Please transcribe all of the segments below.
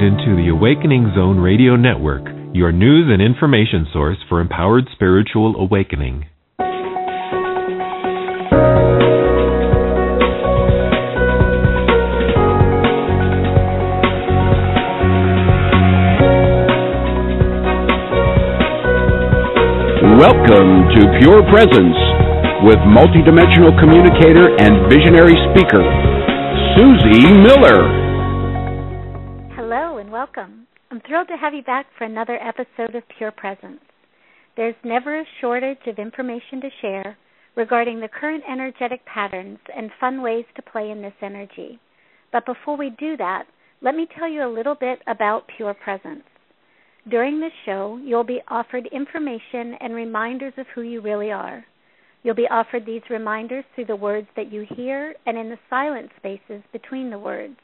Tuned into the Awakening Zone Radio Network, your news and information source for empowered spiritual awakening. Welcome to Pure Presence with multidimensional communicator and visionary speaker, Susie Miller. I'm thrilled to have you back for another episode of Pure Presence. There's never a shortage of information to share regarding the current energetic patterns and fun ways to play in this energy. But before we do that, let me tell you a little bit about Pure Presence. During this show, you'll be offered information and reminders of who you really are. You'll be offered these reminders through the words that you hear and in the silent spaces between the words.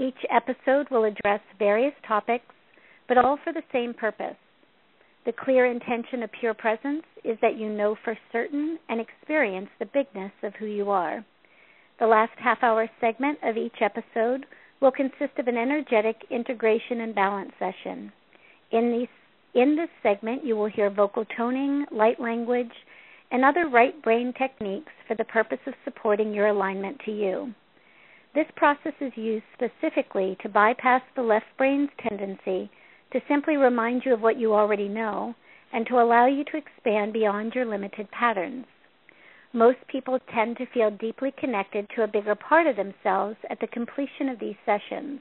Each episode will address various topics, but all for the same purpose. The clear intention of Pure Presence is that you know for certain and experience the bigness of who you are. The last half hour segment of each episode will consist of an energetic integration and balance session. In, these, in this segment, you will hear vocal toning, light language, and other right brain techniques for the purpose of supporting your alignment to you. This process is used specifically to bypass the left brain's tendency to simply remind you of what you already know and to allow you to expand beyond your limited patterns. Most people tend to feel deeply connected to a bigger part of themselves at the completion of these sessions.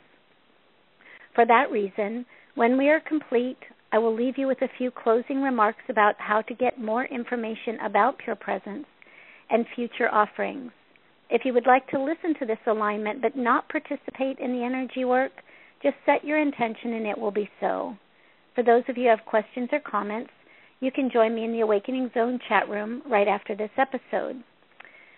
For that reason, when we are complete, I will leave you with a few closing remarks about how to get more information about Pure Presence and future offerings. If you would like to listen to this alignment but not participate in the energy work, just set your intention and it will be so. For those of you who have questions or comments, you can join me in the Awakening Zone chat room right after this episode.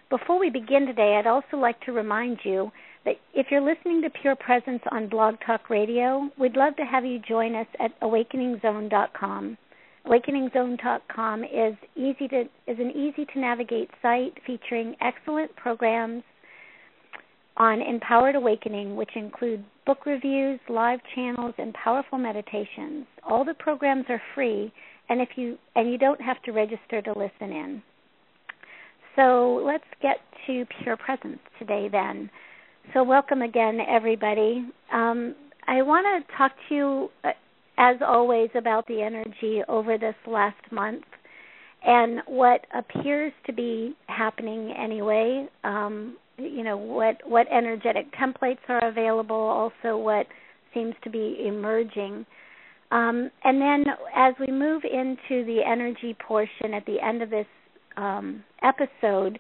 Before we begin today, I'd also like to remind you that if you're listening to Pure Presence on Blog Talk Radio, we'd love to have you join us at awakeningzone.com. Awakeningzone.com is easy to is an easy to navigate site featuring excellent programs on empowered awakening, which include book reviews, live channels, and powerful meditations. All the programs are free, and if you and you don't have to register to listen in. So let's get to Pure Presence today then. So, welcome again, everybody. Um, I want to talk to you, uh, as always, about the energy over this last month and what appears to be happening anyway. Um, you know what what energetic templates are available, also what seems to be emerging. Um, and then as we move into the energy portion at the end of this um, episode,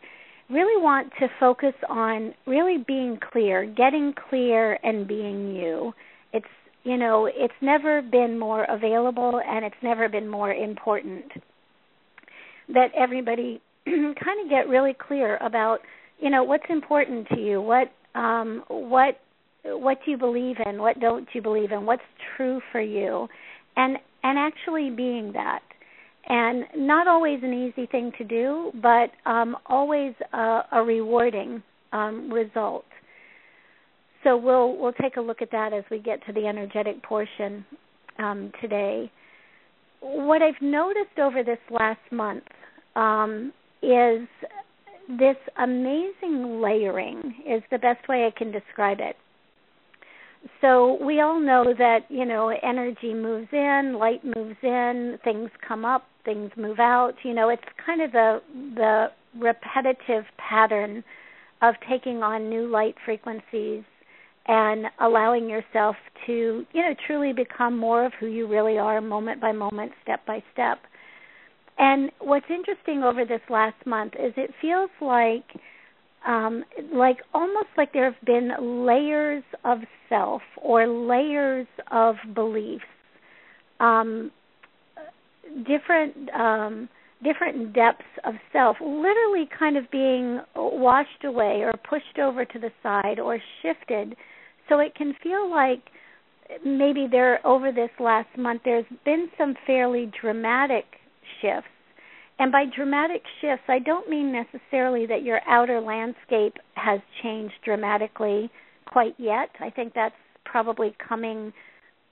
really want to focus on really being clear, getting clear and being you. It's you know, it's never been more available and it's never been more important that everybody kind of get really clear about, you know, what's important to you, what um what what do you believe in, what don't you believe in, what's true for you and and actually being that and not always an easy thing to do, but um, always a, a rewarding um, result. So we'll we'll take a look at that as we get to the energetic portion um, today. What I've noticed over this last month um, is this amazing layering is the best way I can describe it so we all know that you know energy moves in light moves in things come up things move out you know it's kind of the the repetitive pattern of taking on new light frequencies and allowing yourself to you know truly become more of who you really are moment by moment step by step. And what's interesting over this last month is it feels like um, like almost like there have been layers of self or layers of beliefs, um, different um, different depths of self, literally kind of being washed away or pushed over to the side or shifted, so it can feel like maybe there over this last month there's been some fairly dramatic shifts and by dramatic shifts, I don't mean necessarily that your outer landscape has changed dramatically quite yet. I think that's probably coming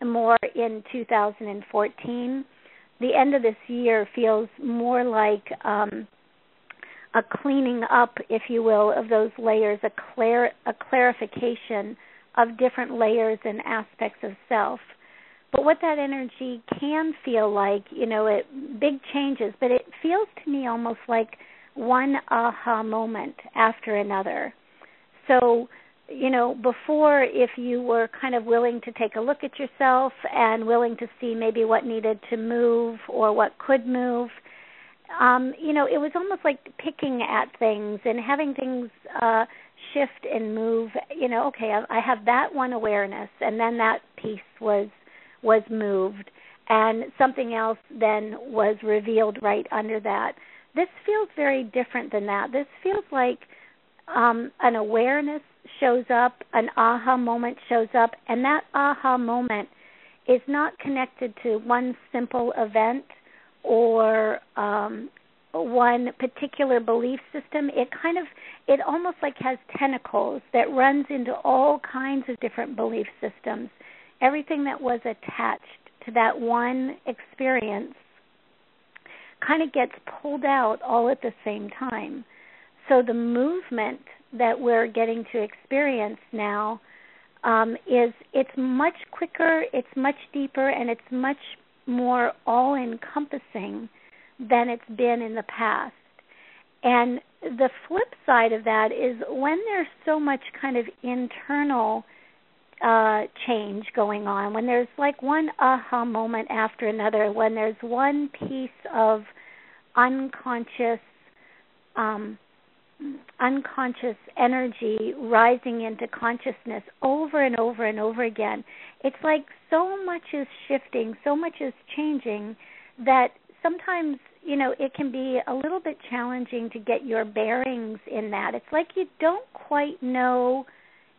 more in 2014. The end of this year feels more like um, a cleaning up, if you will, of those layers, a clar- a clarification of different layers and aspects of self. But what that energy can feel like, you know, it big changes, but it feels to me almost like one aha moment after another. So, you know, before if you were kind of willing to take a look at yourself and willing to see maybe what needed to move or what could move, um, you know, it was almost like picking at things and having things uh shift and move, you know, okay, I, have that one awareness and then that piece was was moved and something else then was revealed right under that. This feels very different than that. This feels like um, an awareness shows up, an aha moment shows up, and that aha moment is not connected to one simple event or um, one particular belief system. It kind of, it almost like has tentacles that runs into all kinds of different belief systems everything that was attached to that one experience kind of gets pulled out all at the same time. So the movement that we're getting to experience now um, is it's much quicker, it's much deeper, and it's much more all encompassing than it's been in the past. And the flip side of that is when there's so much kind of internal uh change going on when there's like one aha moment after another when there's one piece of unconscious um unconscious energy rising into consciousness over and over and over again it's like so much is shifting so much is changing that sometimes you know it can be a little bit challenging to get your bearings in that. It's like you don't quite know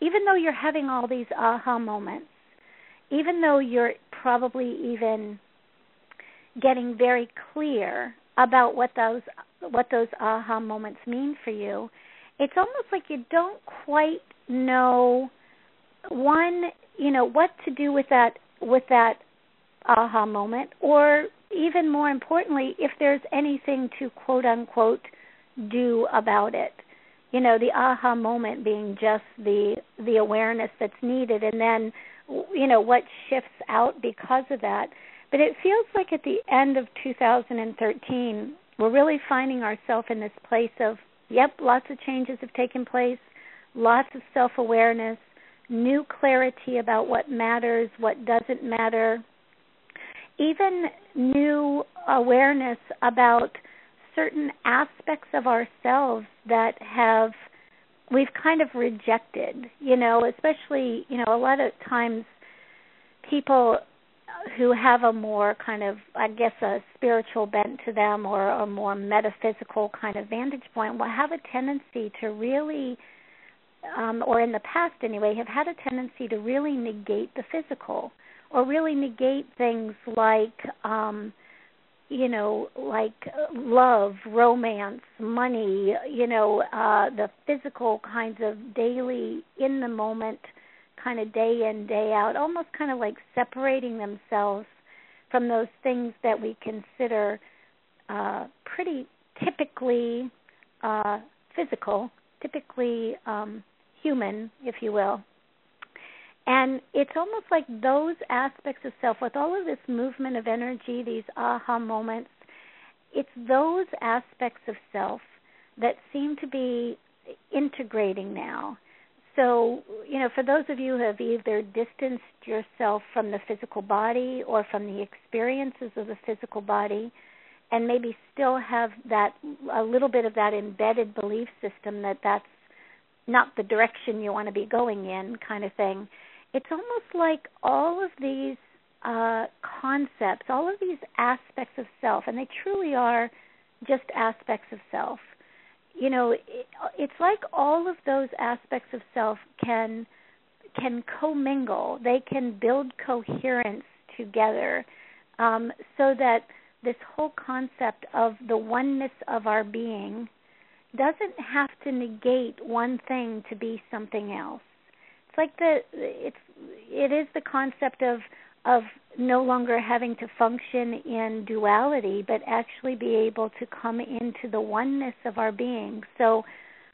even though you're having all these aha moments, even though you're probably even getting very clear about what those what those aha moments mean for you, it's almost like you don't quite know one, you know, what to do with that with that aha moment or even more importantly if there's anything to quote unquote do about it. You know the aha moment being just the the awareness that's needed and then you know what shifts out because of that but it feels like at the end of 2013 we're really finding ourselves in this place of yep lots of changes have taken place lots of self awareness new clarity about what matters what doesn't matter. Even new awareness about certain aspects of ourselves that have we've kind of rejected you know especially you know a lot of times people who have a more kind of i guess a spiritual bent to them or a more metaphysical kind of vantage point will have a tendency to really um or in the past anyway have had a tendency to really negate the physical or really negate things like um you know like love romance money you know uh the physical kinds of daily in the moment kind of day in day out almost kind of like separating themselves from those things that we consider uh pretty typically uh physical typically um human if you will and it's almost like those aspects of self, with all of this movement of energy, these aha moments, it's those aspects of self that seem to be integrating now. So, you know, for those of you who have either distanced yourself from the physical body or from the experiences of the physical body, and maybe still have that a little bit of that embedded belief system that that's not the direction you want to be going in, kind of thing it's almost like all of these uh, concepts, all of these aspects of self, and they truly are just aspects of self. You know, it, it's like all of those aspects of self can can commingle. They can build coherence together, um, so that this whole concept of the oneness of our being doesn't have to negate one thing to be something else it's like the it's it is the concept of of no longer having to function in duality, but actually be able to come into the oneness of our being. So,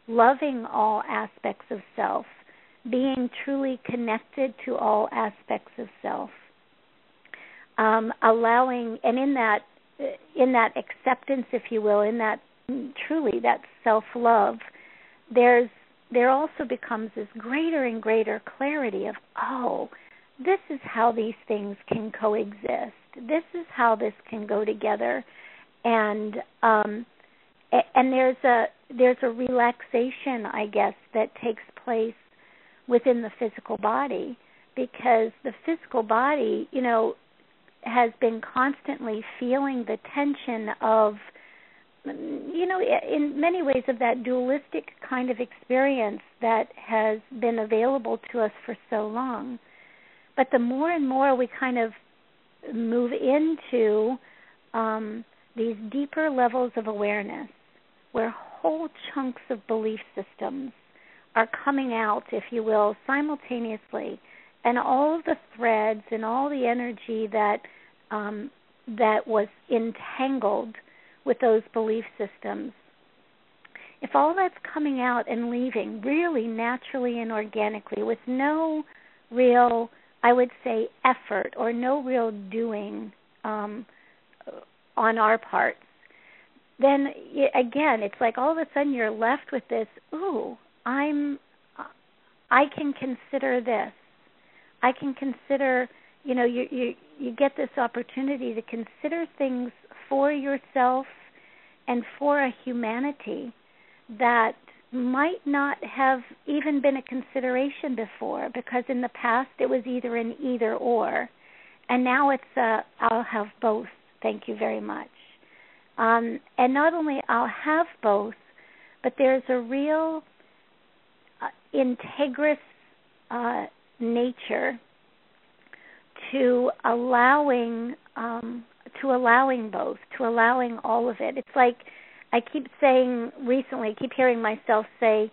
loving all aspects of self, being truly connected to all aspects of self, um, allowing, and in that in that acceptance, if you will, in that truly that self love, there's there also becomes this greater and greater clarity of oh this is how these things can coexist. This is how this can go together, and um, and there's a there's a relaxation, I guess, that takes place within the physical body because the physical body, you know, has been constantly feeling the tension of you know in many ways of that dualistic kind of experience that has been available to us for so long but the more and more we kind of move into um, these deeper levels of awareness, where whole chunks of belief systems are coming out, if you will, simultaneously, and all of the threads and all the energy that um, that was entangled with those belief systems. If all that's coming out and leaving really naturally and organically with no real I would say, effort or no real doing um, on our parts, then again, it's like all of a sudden you're left with this. Ooh, I'm. I can consider this. I can consider. You know, you you you get this opportunity to consider things for yourself and for a humanity that might not have even been a consideration before because in the past it was either an either or. And now it's a I'll have both. Thank you very much. Um, and not only I'll have both but there's a real uh, integrous uh, nature to allowing um, to allowing both to allowing all of it. It's like I keep saying recently, I keep hearing myself say,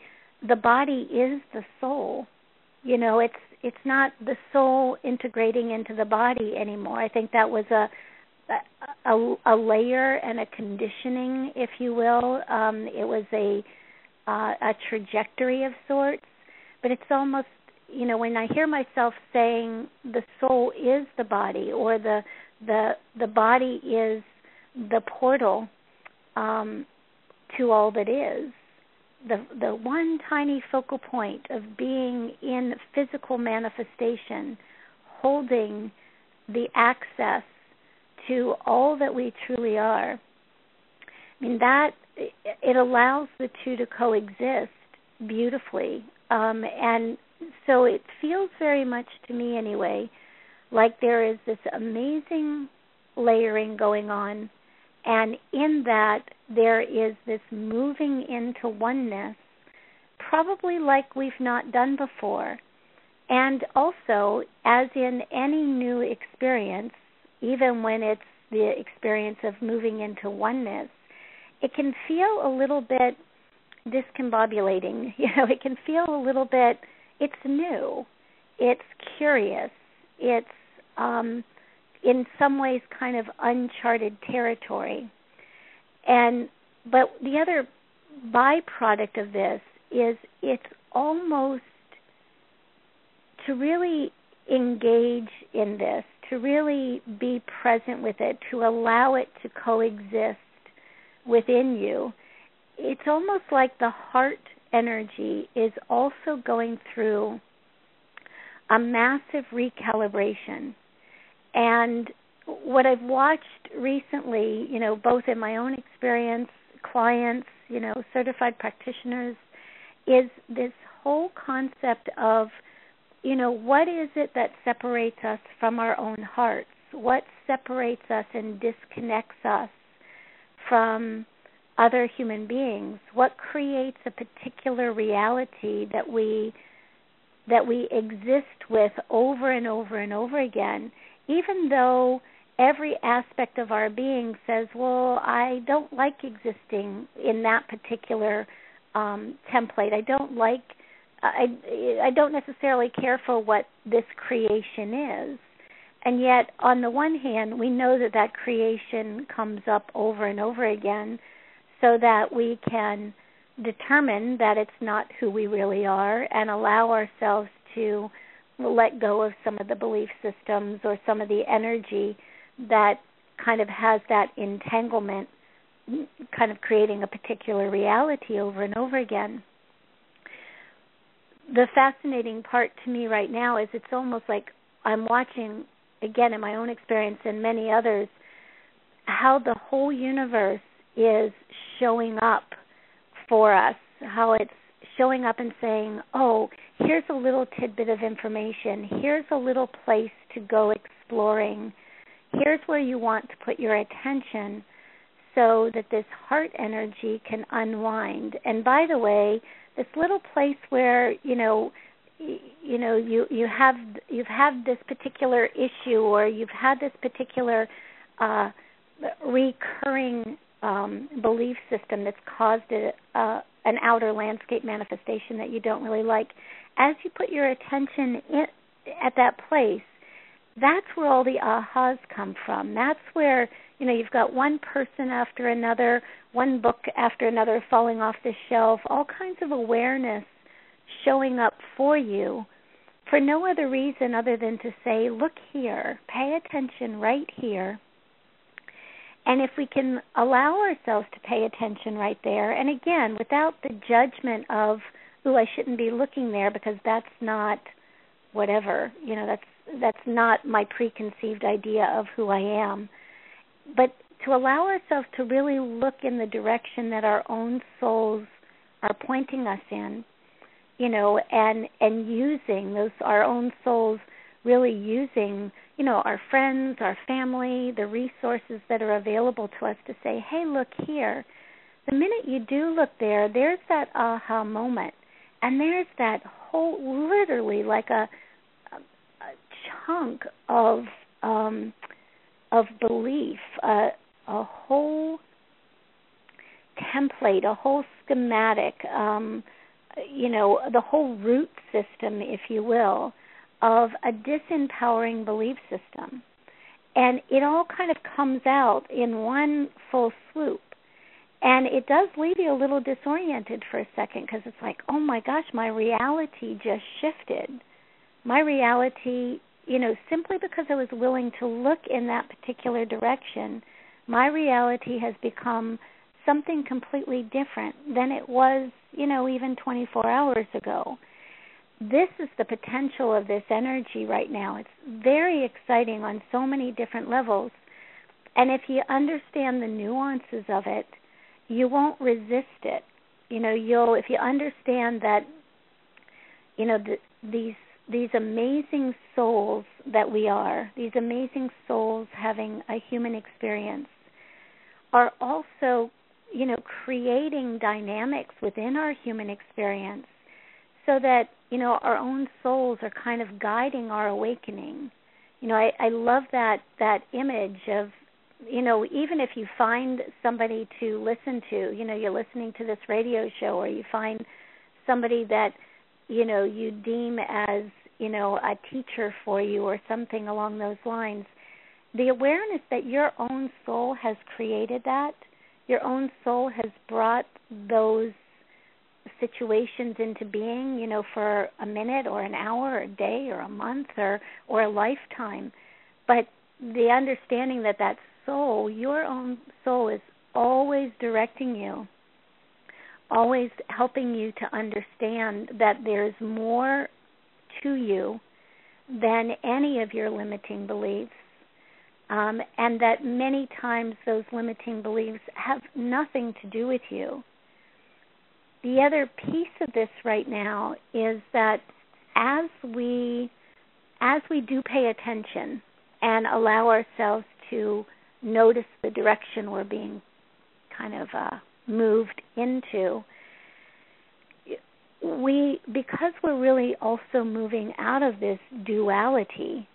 the body is the soul. You know, it's it's not the soul integrating into the body anymore. I think that was a a, a layer and a conditioning, if you will. Um, it was a uh, a trajectory of sorts, but it's almost you know when I hear myself saying the soul is the body or the the the body is the portal um, to all that is. The the one tiny focal point of being in physical manifestation, holding the access to all that we truly are. I mean that it allows the two to coexist beautifully, um, and so it feels very much to me anyway like there is this amazing layering going on and in that, there is this moving into oneness, probably like we've not done before. And also, as in any new experience, even when it's the experience of moving into oneness, it can feel a little bit discombobulating. You know, it can feel a little bit, it's new, it's curious, it's um, in some ways kind of uncharted territory. And but the other byproduct of this is it's almost to really engage in this, to really be present with it, to allow it to coexist within you. It's almost like the heart energy is also going through a massive recalibration and what I've watched recently, you know, both in my own experience, clients, you know, certified practitioners, is this whole concept of, you know, what is it that separates us from our own hearts? What separates us and disconnects us from other human beings? What creates a particular reality that we that we exist with over and over and over again? Even though every aspect of our being says, well, I don't like existing in that particular um, template. I don't like I I don't necessarily care for what this creation is. And yet on the one hand, we know that that creation comes up over and over again so that we can determine that it's not who we really are and allow ourselves to let go of some of the belief systems or some of the energy that kind of has that entanglement kind of creating a particular reality over and over again. The fascinating part to me right now is it's almost like I'm watching, again, in my own experience and many others, how the whole universe is showing up for us, how it's showing up and saying, oh, here's a little tidbit of information, here's a little place to go exploring, here's where you want to put your attention so that this heart energy can unwind. And by the way, this little place where you know you know you you have you've had this particular issue or you've had this particular uh recurring um belief system that's caused a, uh, an outer landscape manifestation that you don't really like. As you put your attention in, at that place that's where all the ahas come from. That's where you know you've got one person after another one book after another falling off the shelf all kinds of awareness showing up for you for no other reason other than to say look here pay attention right here and if we can allow ourselves to pay attention right there and again without the judgment of oh i shouldn't be looking there because that's not whatever you know that's that's not my preconceived idea of who i am. But to allow ourselves to really look in the direction that our own souls are pointing us in you know and and using those our own souls really using you know our friends our family the resources that are available to us to say hey look here. The minute you do look there there's that aha moment. And there's that whole literally like a, a, a chunk of um of belief, uh, a whole template, a whole schematic, um, you know, the whole root system, if you will, of a disempowering belief system. And it all kind of comes out in one full swoop. And it does leave you a little disoriented for a second because it's like, oh my gosh, my reality just shifted. My reality you know, simply because I was willing to look in that particular direction, my reality has become something completely different than it was, you know, even 24 hours ago. This is the potential of this energy right now. It's very exciting on so many different levels. And if you understand the nuances of it, you won't resist it. You know, you'll if you understand that you know the, these these amazing souls that we are, these amazing souls having a human experience, are also, you know, creating dynamics within our human experience so that, you know, our own souls are kind of guiding our awakening. You know, I, I love that that image of you know, even if you find somebody to listen to, you know, you're listening to this radio show or you find somebody that you know you deem as you know a teacher for you or something along those lines the awareness that your own soul has created that your own soul has brought those situations into being you know for a minute or an hour or a day or a month or or a lifetime but the understanding that that soul your own soul is always directing you always helping you to understand that there's more to you than any of your limiting beliefs. Um, and that many times those limiting beliefs have nothing to do with you. The other piece of this right now is that as we as we do pay attention and allow ourselves to notice the direction we're being kind of uh, moved into, we because we're really also moving out of this duality,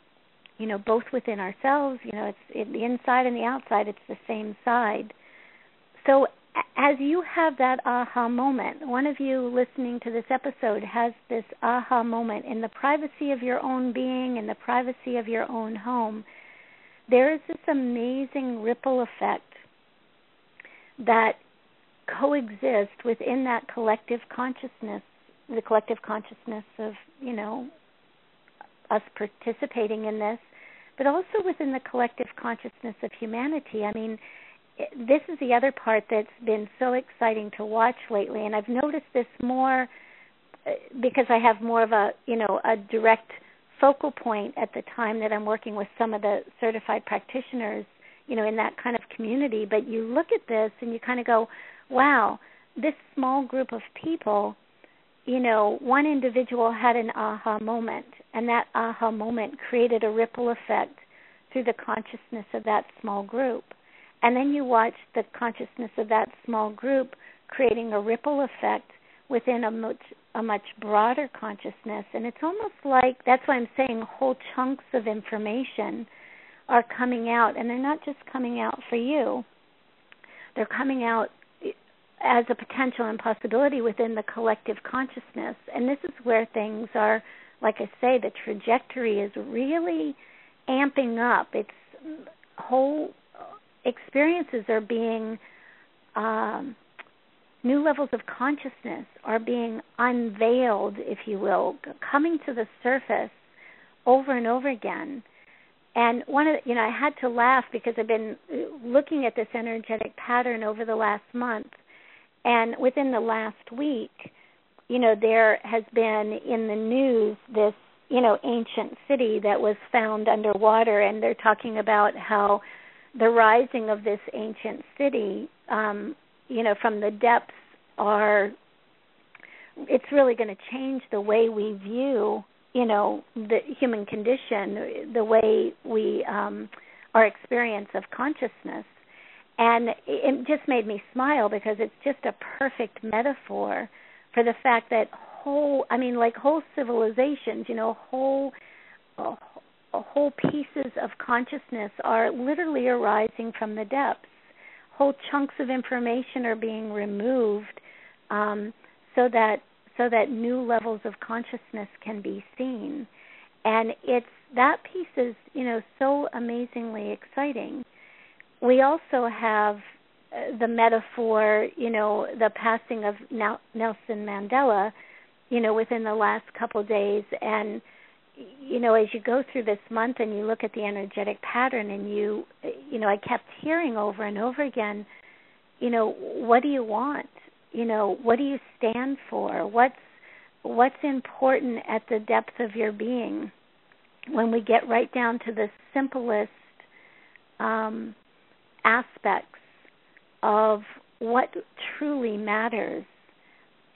you know, both within ourselves, you know, it's it, the inside and the outside, it's the same side. So as you have that aha moment, one of you listening to this episode has this aha moment in the privacy of your own being, in the privacy of your own home, there is this amazing ripple effect that coexists within that collective consciousness, the collective consciousness of, you know, us participating in this, but also within the collective consciousness of humanity. I mean, this is the other part that's been so exciting to watch lately, and I've noticed this more uh, because I have more of a, you know, a direct focal point at the time that I'm working with some of the certified practitioners, you know, in that kind of community. But you look at this and you kind of go, wow, this small group of people, you know, one individual had an aha moment, and that aha moment created a ripple effect through the consciousness of that small group. And then you watch the consciousness of that small group creating a ripple effect within a much a much broader consciousness. And it's almost like that's why I'm saying whole chunks of information are coming out. And they're not just coming out for you. They're coming out as a potential and possibility within the collective consciousness. And this is where things are like I say the trajectory is really amping up. It's whole experiences are being um, new levels of consciousness are being unveiled, if you will, coming to the surface over and over again. And one of the, you know, I had to laugh because I've been looking at this energetic pattern over the last month, and within the last week, you know, there has been in the news this you know ancient city that was found underwater, and they're talking about how the rising of this ancient city, um, you know, from the depths are it's really going to change the way we view, you know, the human condition, the way we um our experience of consciousness. And it just made me smile because it's just a perfect metaphor for the fact that whole I mean like whole civilizations, you know, whole whole pieces of consciousness are literally arising from the depths. Whole chunks of information are being removed um, so that so that new levels of consciousness can be seen. And it's that piece is you know so amazingly exciting. We also have uh, the metaphor, you know, the passing of Nelson Mandela, you know, within the last couple of days and you know, as you go through this month and you look at the energetic pattern and you, you know, I kept hearing over and over again, you know, what do you want? You know, what do you stand for? What's what's important at the depth of your being? When we get right down to the simplest um, aspects of what truly matters,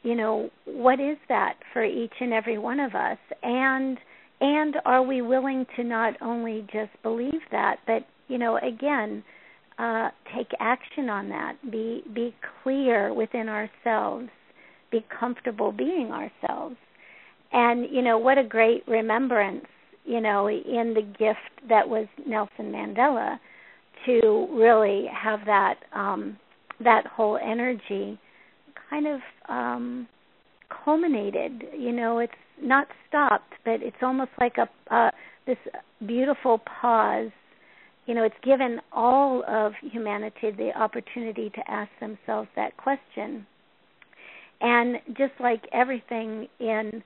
you know, what is that for each and every one of us? And and are we willing to not only just believe that but you know again uh, take action on that. Be be clear within ourselves. Be comfortable being ourselves. And you know what a great remembrance you know in the gift that was Nelson Mandela to really have that um that whole energy kind of um culminated. You know it's not stopped, but it's almost like a uh, this beautiful pause. You know, it's given all of humanity the opportunity to ask themselves that question. And just like everything in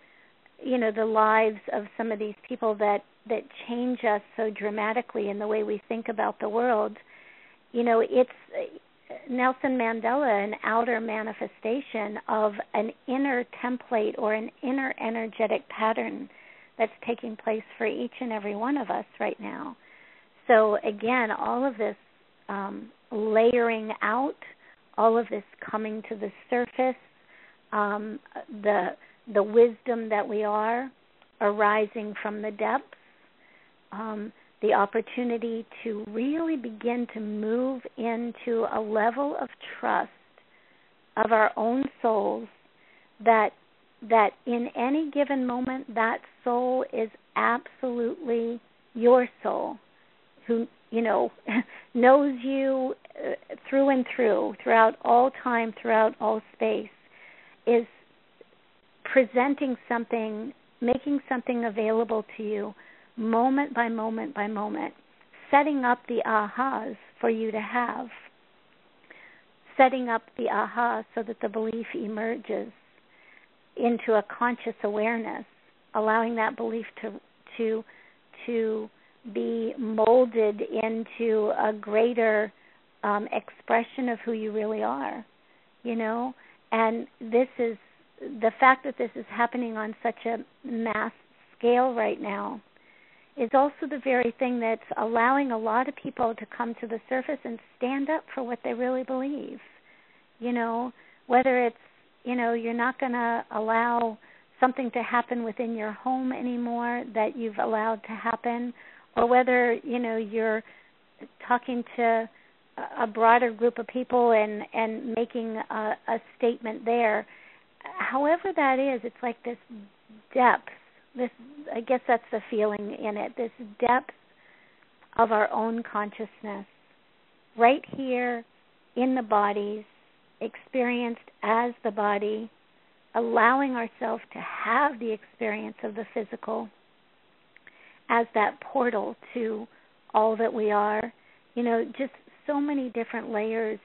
you know the lives of some of these people that that change us so dramatically in the way we think about the world, you know, it's Nelson Mandela an outer manifestation of an inner template or an inner energetic pattern that's taking place for each and every one of us right now. So again, all of this um, layering out, all of this coming to the surface, um, the the wisdom that we are arising from the depths. Um, the opportunity to really begin to move into a level of trust of our own souls that that in any given moment that soul is absolutely your soul who you know, knows you uh, through and through, throughout all time, throughout all space, is presenting something, making something available to you moment by moment by moment, setting up the ahas for you to have, setting up the aha so that the belief emerges into a conscious awareness, allowing that belief to to to be molded into a greater um, expression of who you really are, you know. And this is the fact that this is happening on such a mass scale right now is also the very thing that's allowing a lot of people to come to the surface and stand up for what they really believe. You know, whether it's, you know, you're not going to allow something to happen within your home anymore that you've allowed to happen or whether, you know, you're talking to a broader group of people and and making a, a statement there however that is it's like this depth this I guess that's the feeling in it. This depth of our own consciousness right here in the bodies, experienced as the body, allowing ourselves to have the experience of the physical as that portal to all that we are. You know, just so many different layers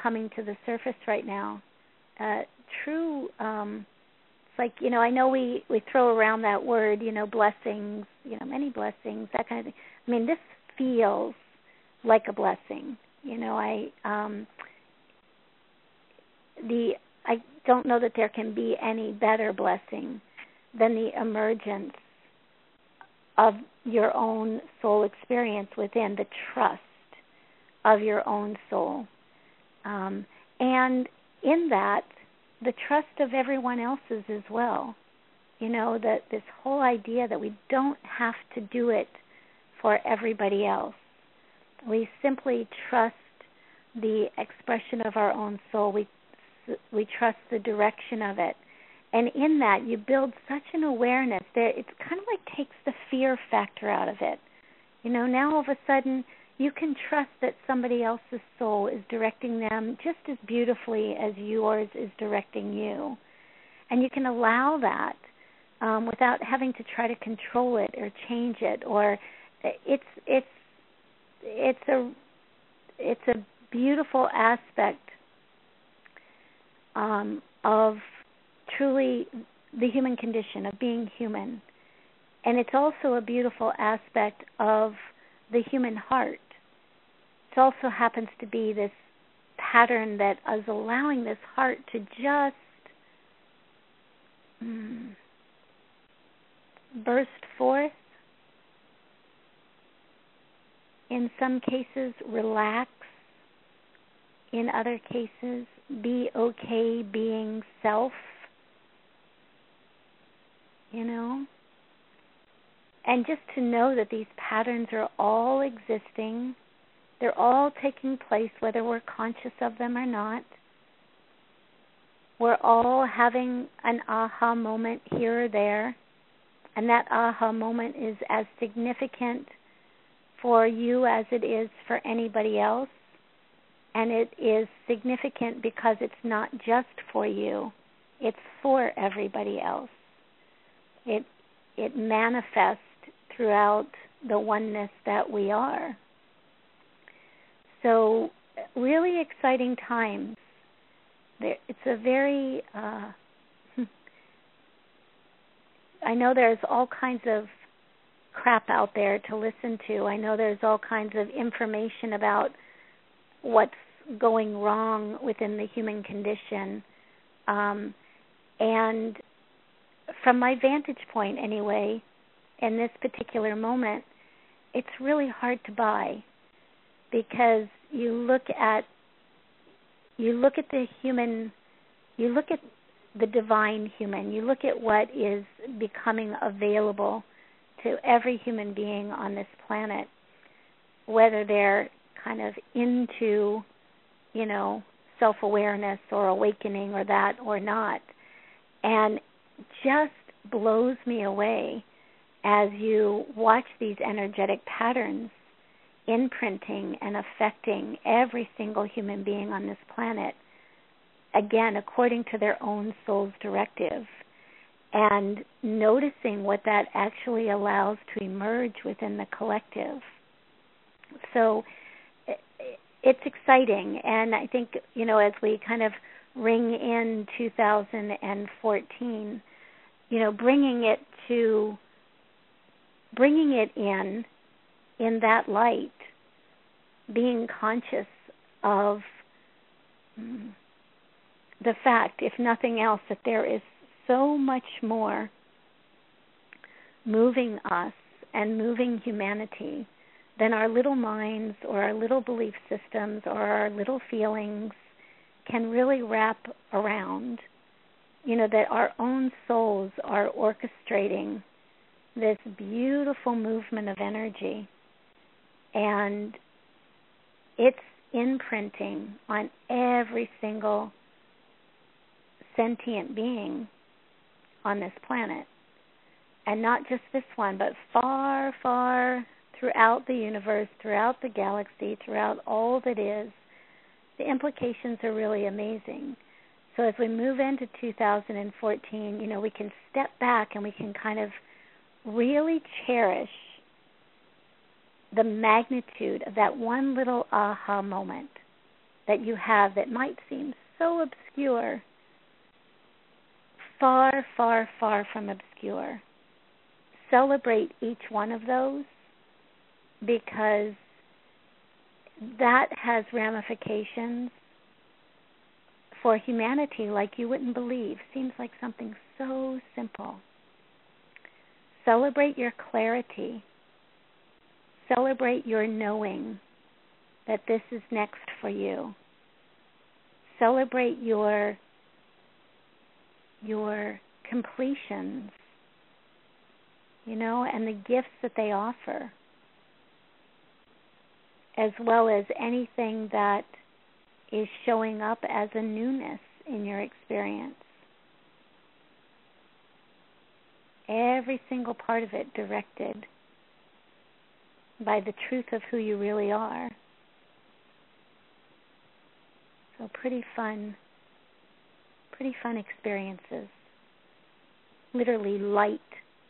coming to the surface right now. Uh, true um, like you know i know we we throw around that word you know blessings you know many blessings that kind of thing. I mean this feels like a blessing you know i um the i don't know that there can be any better blessing than the emergence of your own soul experience within the trust of your own soul. Um and in that the trust of everyone else's as well. You know, that this whole idea that we don't have to do it for everybody else. We simply trust the expression of our own soul. We we trust the direction of it. And in that you build such an awareness that it kind of like takes the fear factor out of it. You know, now all of a sudden you can trust that somebody else's soul is directing them just as beautifully as yours is directing you. And you can allow that um, without having to try to control it or change it or it's it's it's a it's a beautiful aspect um, of truly the human condition of being human and it's also a beautiful aspect of the human heart also happens to be this pattern that is allowing this heart to just mm, burst forth. In some cases, relax. In other cases, be okay being self. You know? And just to know that these patterns are all existing they're all taking place whether we're conscious of them or not. We're all having an aha moment here or there, and that aha moment is as significant for you as it is for anybody else. And it is significant because it's not just for you, it's for everybody else. It it manifests throughout the oneness that we are. So, really exciting times. It's a very, uh, I know there's all kinds of crap out there to listen to. I know there's all kinds of information about what's going wrong within the human condition. Um, and from my vantage point, anyway, in this particular moment, it's really hard to buy because you look at you look at the human you look at the divine human. You look at what is becoming available to every human being on this planet whether they're kind of into you know self awareness or awakening or that or not. And just blows me away as you watch these energetic patterns imprinting and affecting every single human being on this planet, again, according to their own soul's directive, and noticing what that actually allows to emerge within the collective. So it's exciting, and I think, you know, as we kind of ring in 2014, you know, bringing it to bringing it in in that light, being conscious of mm, the fact, if nothing else, that there is so much more moving us and moving humanity than our little minds or our little belief systems or our little feelings can really wrap around. You know, that our own souls are orchestrating this beautiful movement of energy and it's imprinting on every single sentient being on this planet. And not just this one, but far, far throughout the universe, throughout the galaxy, throughout all that is. The implications are really amazing. So as we move into 2014, you know, we can step back and we can kind of really cherish the magnitude of that one little aha moment that you have that might seem so obscure, far, far, far from obscure. Celebrate each one of those because that has ramifications for humanity like you wouldn't believe. Seems like something so simple. Celebrate your clarity Celebrate your knowing that this is next for you. Celebrate your your completions, you know, and the gifts that they offer, as well as anything that is showing up as a newness in your experience. Every single part of it directed by the truth of who you really are. So pretty fun, pretty fun experiences. Literally light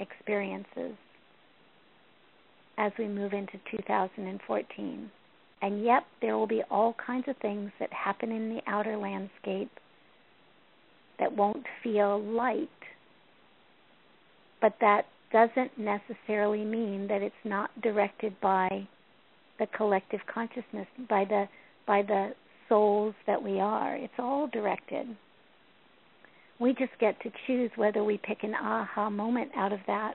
experiences as we move into 2014. And yep, there will be all kinds of things that happen in the outer landscape that won't feel light, but that doesn't necessarily mean that it's not directed by the collective consciousness, by the by the souls that we are. It's all directed. We just get to choose whether we pick an aha moment out of that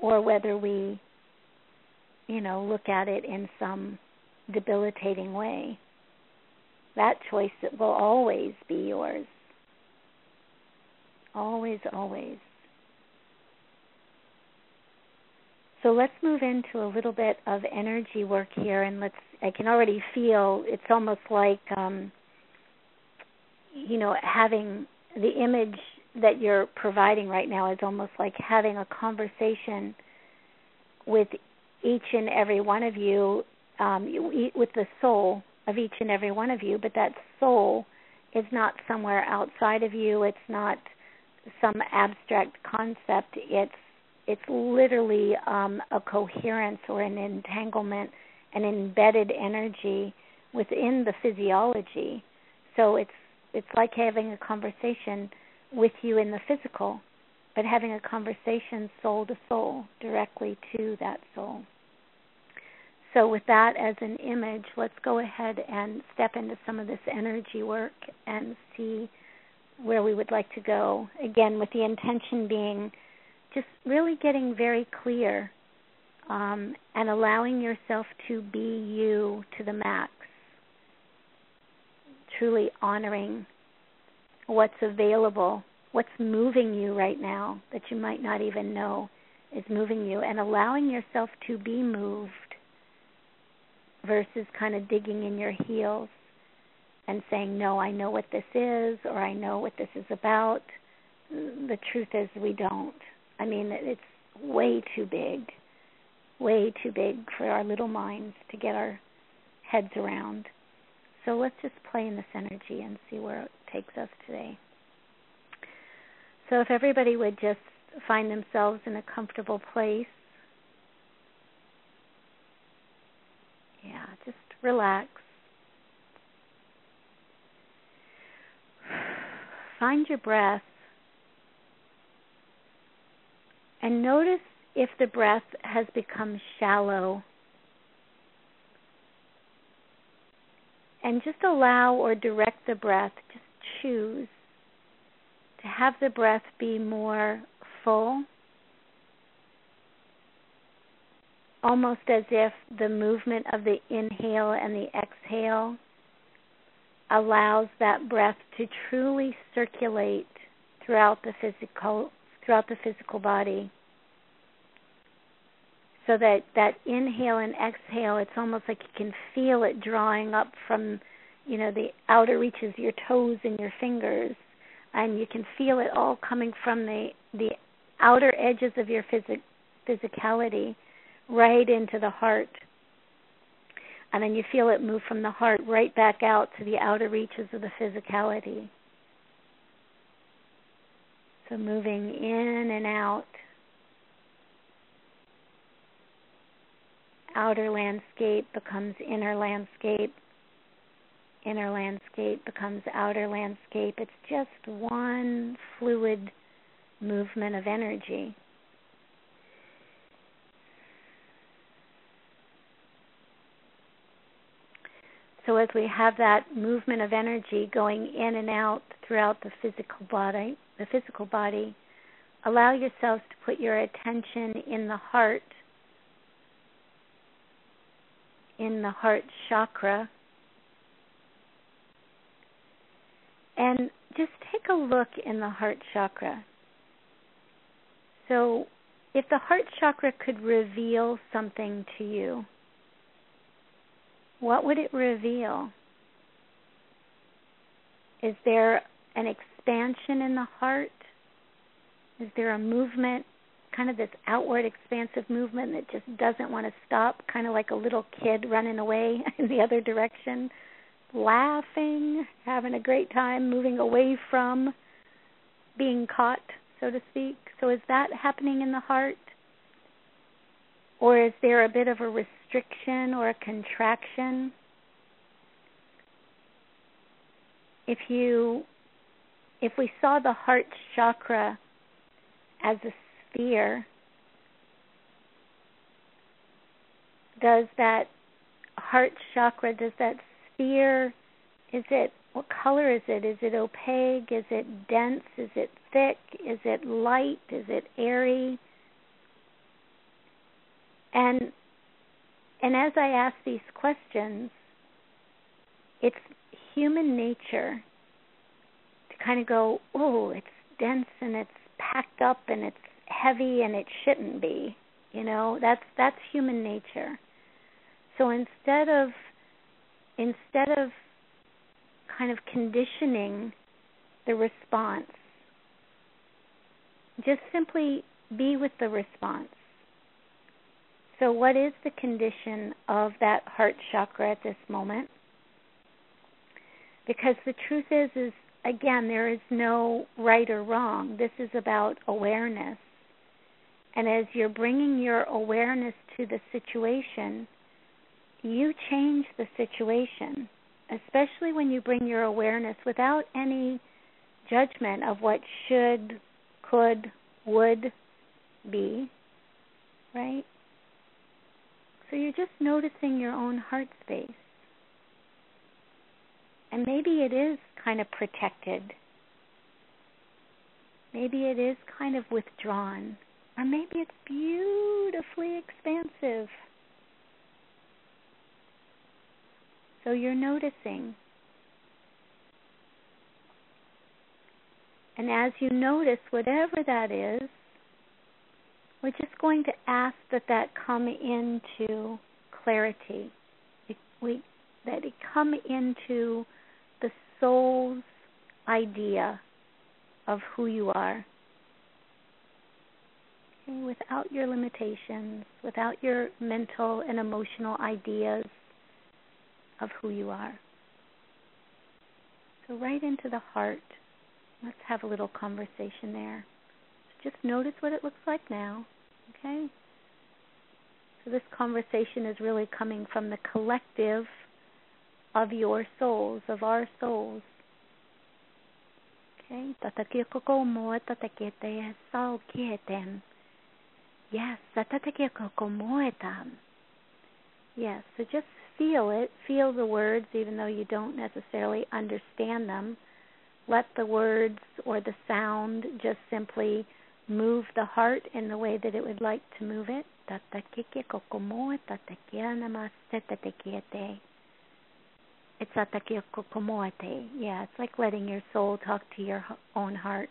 or whether we, you know, look at it in some debilitating way. That choice will always be yours. Always, always. So let's move into a little bit of energy work here, and let's. I can already feel it's almost like, um, you know, having the image that you're providing right now is almost like having a conversation with each and every one of you, um, with the soul of each and every one of you. But that soul is not somewhere outside of you. It's not some abstract concept. It's it's literally um, a coherence or an entanglement, an embedded energy within the physiology. So it's it's like having a conversation with you in the physical, but having a conversation soul to soul, directly to that soul. So, with that as an image, let's go ahead and step into some of this energy work and see where we would like to go. Again, with the intention being just really getting very clear um, and allowing yourself to be you to the max. Truly honoring what's available, what's moving you right now that you might not even know is moving you, and allowing yourself to be moved versus kind of digging in your heels and saying, No, I know what this is, or I know what this is about. The truth is, we don't. I mean, it's way too big way too big for our little minds to get our heads around. So let's just play in this energy and see where it takes us today. So if everybody would just find themselves in a comfortable place. Yeah, just relax. Find your breath and notice if the breath has become shallow. And just allow or direct the breath, just choose to have the breath be more full, almost as if the movement of the inhale and the exhale allows that breath to truly circulate throughout the physical throughout the physical body so that that inhale and exhale it's almost like you can feel it drawing up from you know the outer reaches your toes and your fingers. And you can feel it all coming from the the outer edges of your physic, physicality right into the heart. And then you feel it move from the heart right back out to the outer reaches of the physicality. So moving in and out outer landscape becomes inner landscape. Inner landscape becomes outer landscape. It's just one fluid movement of energy. So as we have that movement of energy going in and out throughout the physical body, the physical body, allow yourselves to put your attention in the heart in the heart chakra. And just take a look in the heart chakra. So, if the heart chakra could reveal something to you, what would it reveal? Is there an expansion in the heart? Is there a movement kind of this outward expansive movement that just doesn't want to stop, kind of like a little kid running away in the other direction, laughing, having a great time, moving away from being caught, so to speak. So is that happening in the heart? Or is there a bit of a restriction or a contraction? If you if we saw the heart chakra as a sphere, does that heart chakra, does that sphere, is it, what color is it? Is it opaque? Is it dense? Is it thick? Is it light? Is it airy? And and as I ask these questions, it's human nature to kind of go, oh, it's dense and it's packed up and it's heavy and it shouldn't be. You know, that's that's human nature. So instead of instead of kind of conditioning the response, just simply be with the response. So what is the condition of that heart chakra at this moment? Because the truth is is again there is no right or wrong. This is about awareness. And as you're bringing your awareness to the situation, you change the situation, especially when you bring your awareness without any judgment of what should, could, would be, right? So you're just noticing your own heart space. And maybe it is kind of protected. Maybe it is kind of withdrawn. Or maybe it's beautifully expansive. So you're noticing. And as you notice whatever that is, we're just going to ask that that come into clarity. we, that it come into the soul's idea of who you are without your limitations, without your mental and emotional ideas of who you are. So, right into the heart. Let's have a little conversation there. So just notice what it looks like now. Okay? So, this conversation is really coming from the collective of your souls, of our souls. Okay? Yes, Yes, so just feel it. Feel the words, even though you don't necessarily understand them. Let the words or the sound just simply move the heart in the way that it would like to move it. It's Yeah, it's like letting your soul talk to your own heart.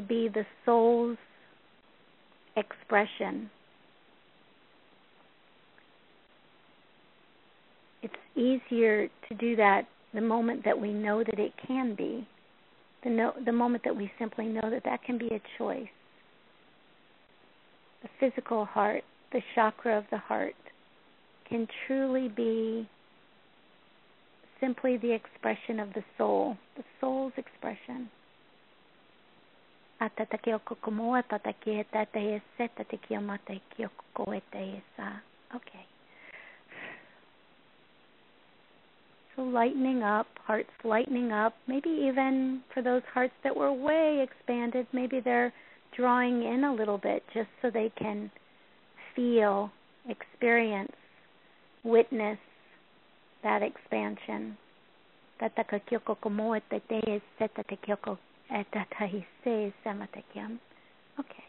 to be the soul's expression it's easier to do that the moment that we know that it can be, the no, the moment that we simply know that that can be a choice. The physical heart, the chakra of the heart, can truly be simply the expression of the soul, the soul's expression. Okay. So lightening up, hearts lightening up, maybe even for those hearts that were way expanded, maybe they're drawing in a little bit just so they can feel, experience, witness that expansion. Okay.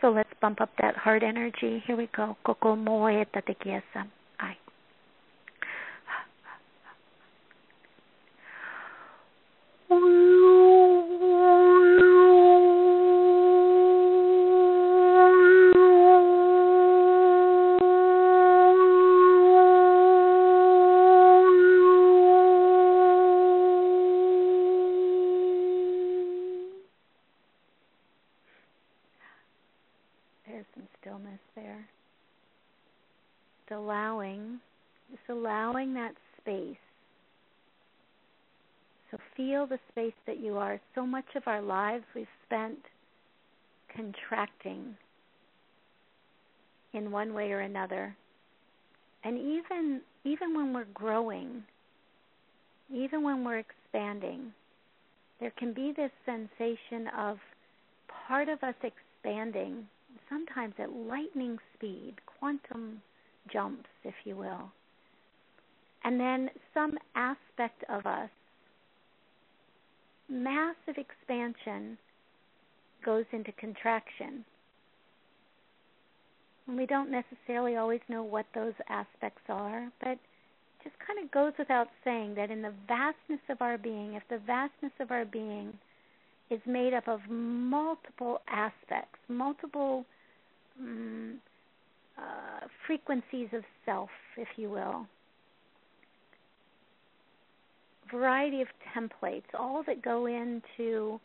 So let's bump up that heart energy. Here we go. Much of our lives we've spent contracting in one way or another. And even even when we're growing, even when we're expanding, there can be this sensation of part of us expanding, sometimes at lightning speed, quantum jumps, if you will. And then some aspect of us massive expansion goes into contraction. And we don't necessarily always know what those aspects are, but it just kind of goes without saying that in the vastness of our being, if the vastness of our being is made up of multiple aspects, multiple um, uh, frequencies of self, if you will, variety of templates, all that go into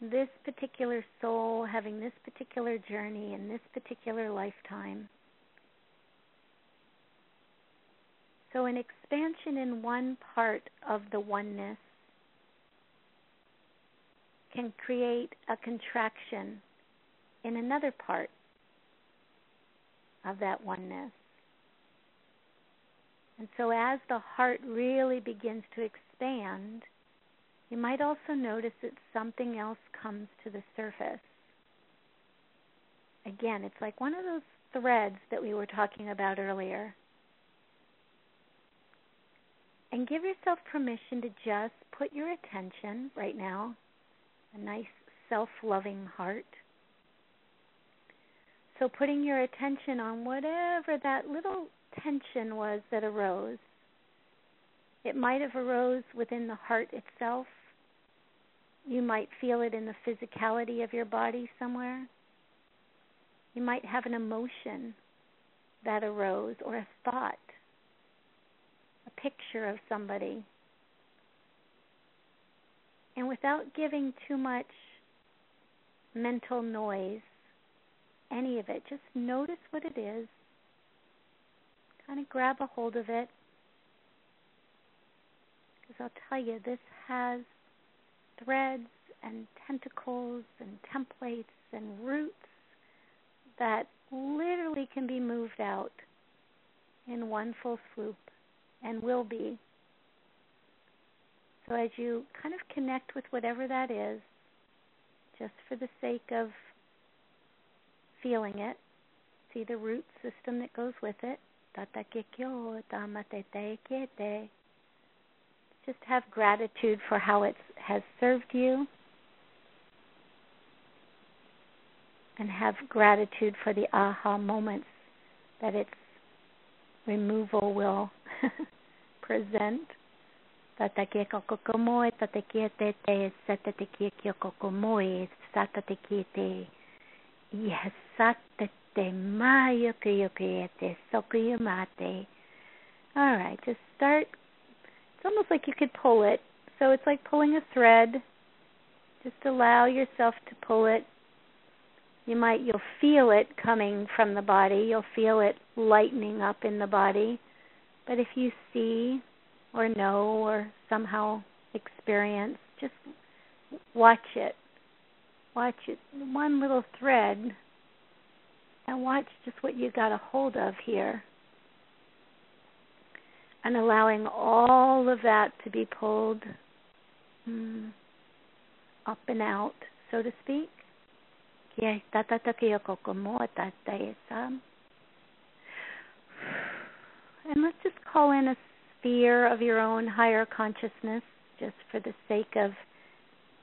this particular soul having this particular journey in this particular lifetime. So, an expansion in one part of the oneness can create a contraction in another part of that oneness. And so, as the heart really begins to expand, you might also notice that something else comes to the surface. Again, it's like one of those threads that we were talking about earlier. And give yourself permission to just put your attention right now, a nice self loving heart. So putting your attention on whatever that little tension was that arose. It might have arose within the heart itself. You might feel it in the physicality of your body somewhere. You might have an emotion that arose or a thought, a picture of somebody. And without giving too much mental noise, any of it, just notice what it is. Kind of grab a hold of it. Because I'll tell you, this has threads and tentacles and templates and roots that literally can be moved out in one full swoop and will be. So as you kind of connect with whatever that is, just for the sake of feeling it, see the root system that goes with it. Just have gratitude for how it has served you. And have gratitude for the aha moments that its removal will present. Yes, te, sokuyamate. All right, just start. It's almost like you could pull it. So it's like pulling a thread. Just allow yourself to pull it you might you'll feel it coming from the body you'll feel it lightening up in the body but if you see or know or somehow experience just watch it watch it one little thread and watch just what you got a hold of here and allowing all of that to be pulled mm, up and out so to speak. And let's just call in a sphere of your own higher consciousness just for the sake of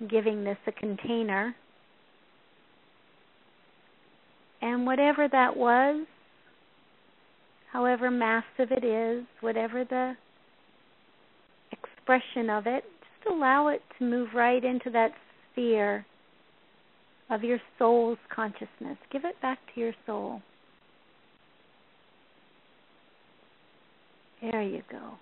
giving this a container. And whatever that was, however massive it is, whatever the expression of it, just allow it to move right into that sphere of your soul's consciousness. Give it back to your soul. There you go.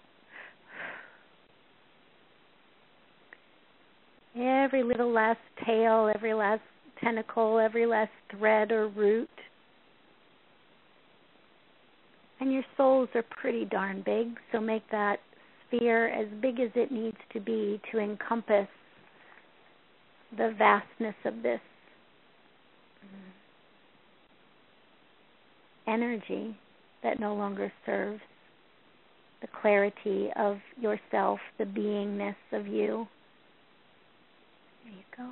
Every little last tail, every last tentacle, every last thread or root. And your souls are pretty darn big, so make that sphere as big as it needs to be to encompass the vastness of this energy that no longer serves the clarity of yourself, the beingness of you. There you go.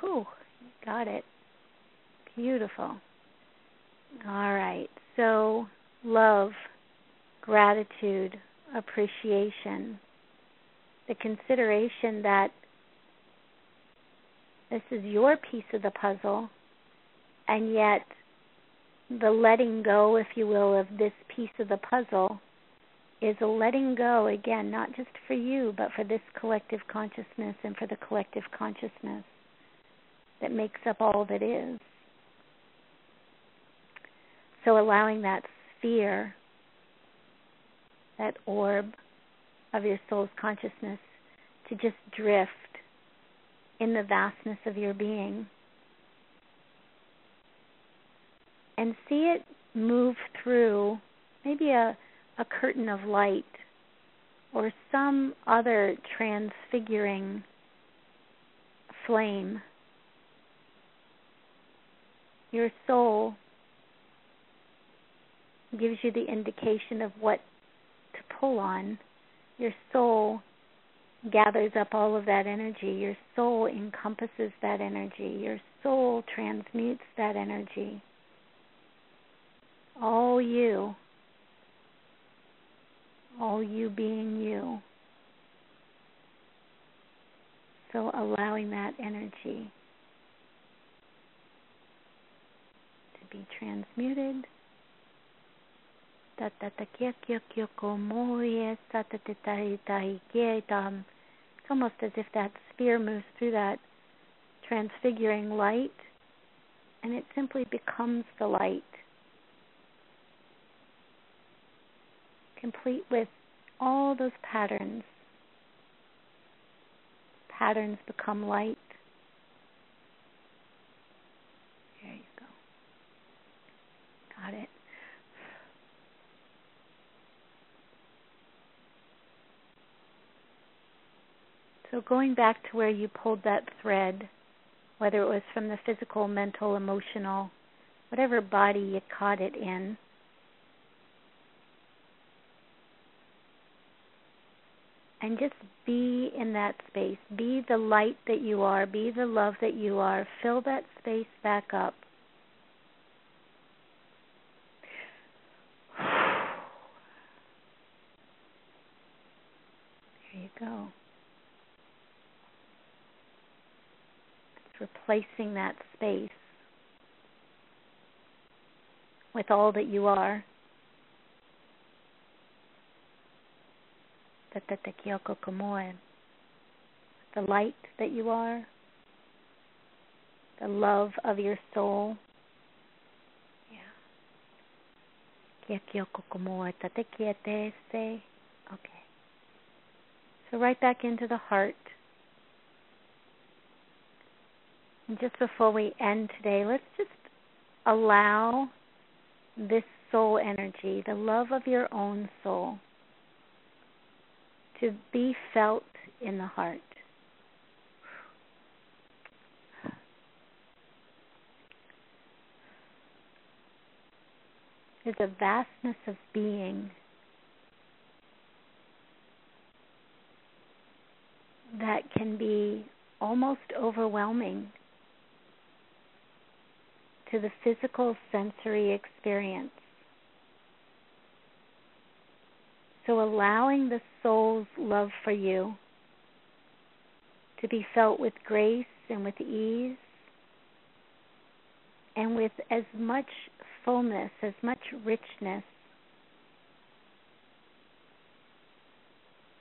Whew, got it. Beautiful. All right. So, love, gratitude, appreciation, the consideration that this is your piece of the puzzle, and yet the letting go, if you will, of this piece of the puzzle is a letting go, again, not just for you, but for this collective consciousness and for the collective consciousness that makes up all that is. So allowing that sphere, that orb of your soul's consciousness to just drift in the vastness of your being and see it move through maybe a, a curtain of light or some other transfiguring flame. Your soul gives you the indication of what to pull on. Your soul gathers up all of that energy. Your soul encompasses that energy. Your soul transmutes that energy all you, all you being you. So allowing that energy be transmuted. It's almost as if that sphere moves through that transfiguring light and it simply becomes the light, complete with all those patterns. Patterns become light. There you go. Got it. So going back to where you pulled that thread, whether it was from the physical, mental, emotional, whatever body you caught it in, and just be in that space. Be the light that you are. Be the love that you are. Fill that space back up. Go. It's replacing that space with all that you are. the light that you are, the love of your soul. Yeah. Kiakioko Kamoa Tatekiate se. Okay. So right back into the heart. And just before we end today, let's just allow this soul energy, the love of your own soul, to be felt in the heart. There's a vastness of being that can be almost overwhelming to the physical sensory experience. So, allowing the soul's love for you to be felt with grace and with ease and with as much fullness, as much richness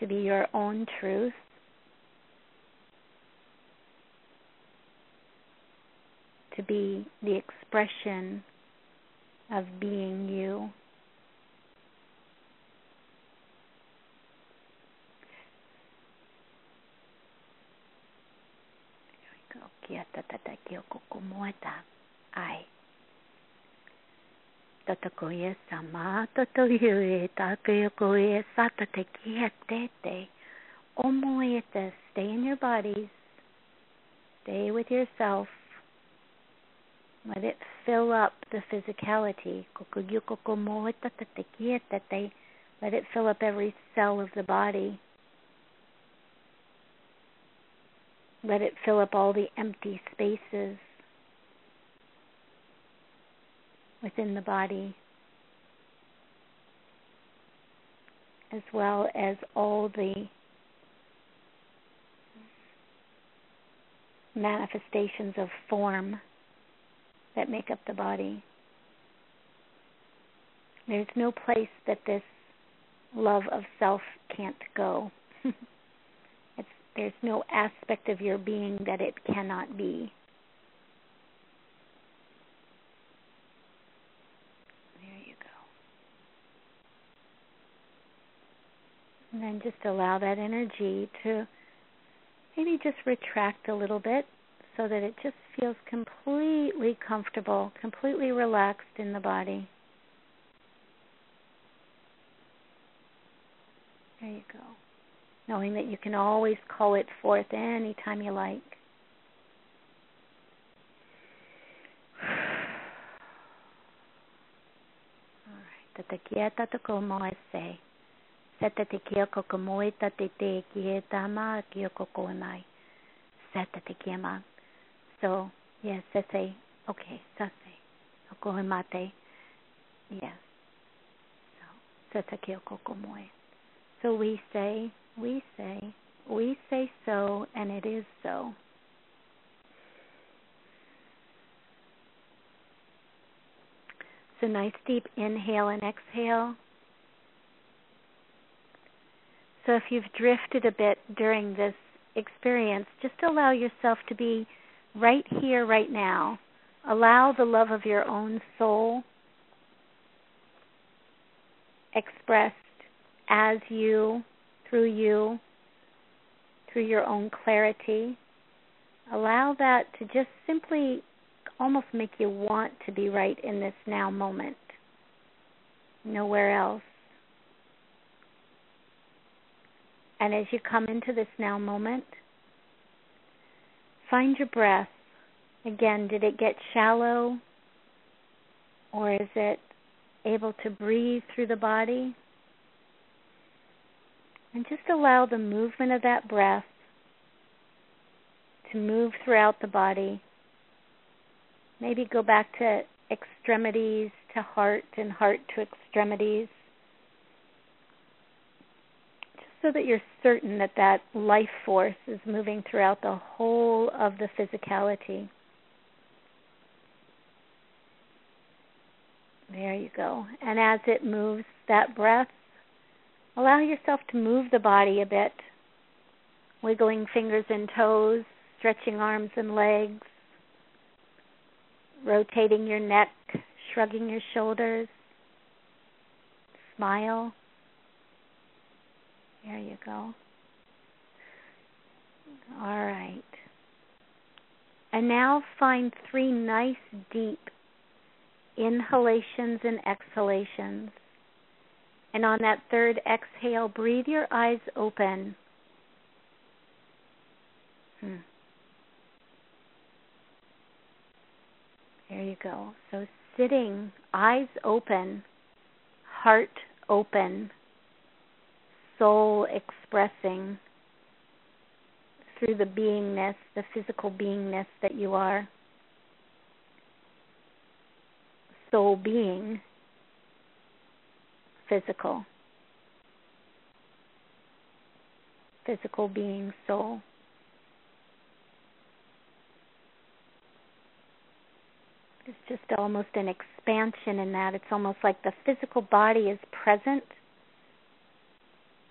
to be your own truth. To be the expression of being you. Tata koe sama, tata hiu ta kia koe sata te kia te te. Omo e te, stay in your bodies, stay with yourself, let it fill up the physicality. Let it fill up every cell of the body. Let it fill up all the empty spaces within the body, as well as all the manifestations of form that make up the body. There's no place that this love of self can't go. There's no aspect of your being that it cannot be. And then just allow that energy to maybe just retract a little bit so that it just feels completely comfortable, completely relaxed in the body. There you go. Knowing that you can always call it forth anytime you like. All right. Seta te kia kokomoe ta te te kia tama kia kokonai. Seta te kia ma. So, yes, sese. Okay, sase. Okohe mate. Yes. So, seta kia kokomoe. So we say, we say, we say so, and it is so. So nice deep inhale and exhale. So if you've drifted a bit during this experience, just allow yourself to be right here, right now. Allow the love of your own soul expressed as you, through you, through your own clarity. Allow that to just simply almost make you want to be right in this now moment, nowhere else. And as you come into this now moment, find your breath. Again, did it get shallow? Or is it able to breathe through the body? And just allow the movement of that breath to move throughout the body. Maybe go back to extremities to heart and heart to extremities. Just so that you're certain that that life force is moving throughout the whole of the physicality. There you go. And as it moves that breath, Allow yourself to move the body a bit, wiggling fingers and toes, stretching arms and legs, rotating your neck, shrugging your shoulders. Smile. There you go. All right. And now find three nice deep inhalations and exhalations. And on that third exhale, breathe your eyes open. Hmm. There you go. So sitting, eyes open, heart open, soul expressing through the beingness, the physical beingness that you are. Soul being physical. Physical being, soul. It's just almost an expansion in that. It's almost like the physical body is present.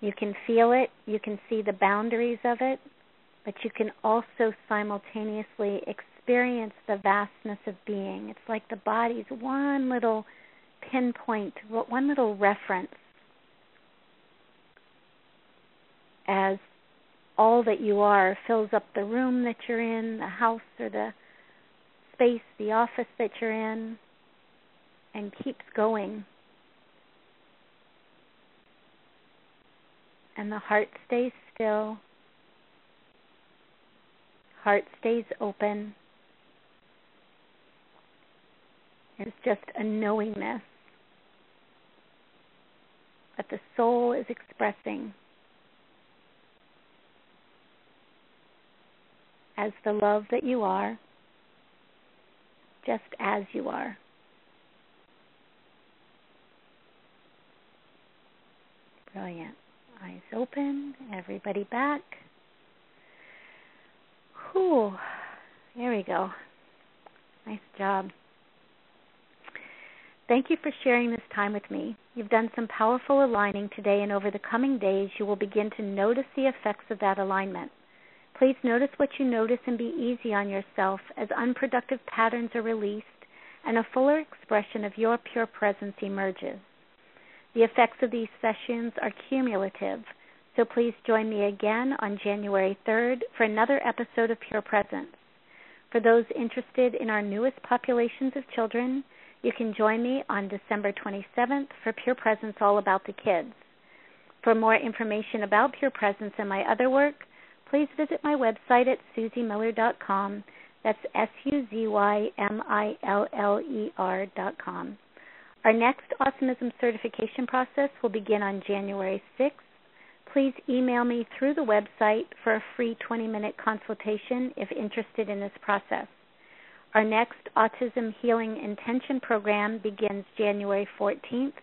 You can feel it, you can see the boundaries of it, but you can also simultaneously experience the vastness of being. It's like the body's one little pinpoint one little reference as all that you are fills up the room that you're in, the house or the space, the office that you're in, and keeps going. And the heart stays still, heart stays open. It's just a knowingness that the soul is expressing as the love that you are, just as you are. Brilliant. Eyes open, everybody back. Whew. There we go. Nice job. Thank you for sharing this time with me. You've done some powerful aligning today, and over the coming days, you will begin to notice the effects of that alignment. Please notice what you notice and be easy on yourself as unproductive patterns are released and a fuller expression of your pure presence emerges. The effects of these sessions are cumulative, So please join me again on January 3rd for another episode of Pure Presence. For those interested in our newest populations of children, you can join me on December 27th for Pure Presence All About the Kids. For more information about Pure Presence and my other work, please visit my website at suzymiller.com. That's S U Z Y M I L L E R.com. Our next Awesomism certification process will begin on January 6th. Please email me through the website for a free 20 minute consultation if interested in this process. Our next Autism Healing Intention program begins January 14th,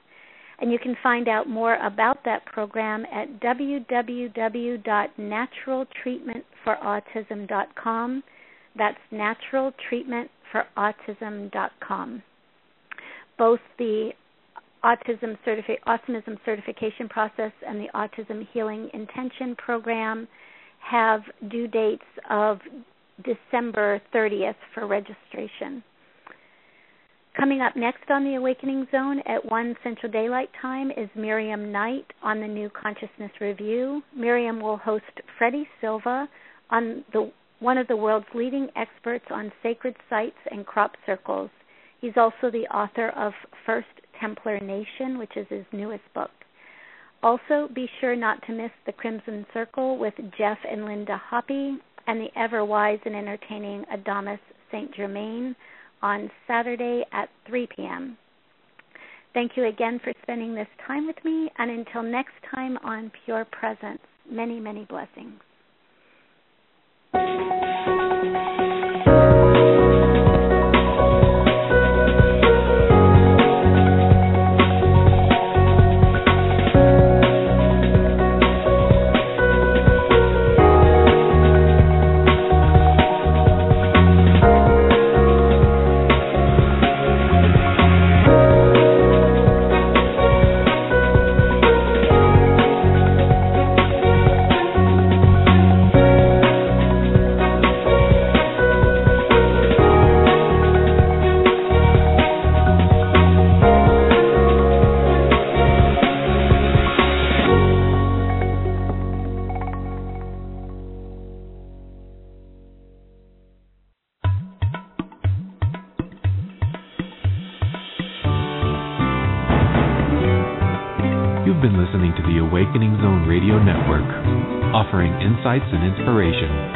and you can find out more about that program at www.naturaltreatmentforautism.com. That's naturaltreatmentforautism.com. Both the autism certifi- Awesomism certification process and the Autism Healing Intention program have due dates of December 30th for registration. Coming up next on the Awakening Zone at 1 Central Daylight Time is Miriam Knight on the New Consciousness Review. Miriam will host Freddy Silva on the one of the world's leading experts on sacred sites and crop circles. He's also the author of First Templar Nation, which is his newest book. Also, be sure not to miss the Crimson Circle with Jeff and Linda Hoppe and the ever wise and entertaining Adamus St. Germain on Saturday at 3 p.m. Thank you again for spending this time with me, and until next time on Pure Presence, many, many blessings. Insights and inspiration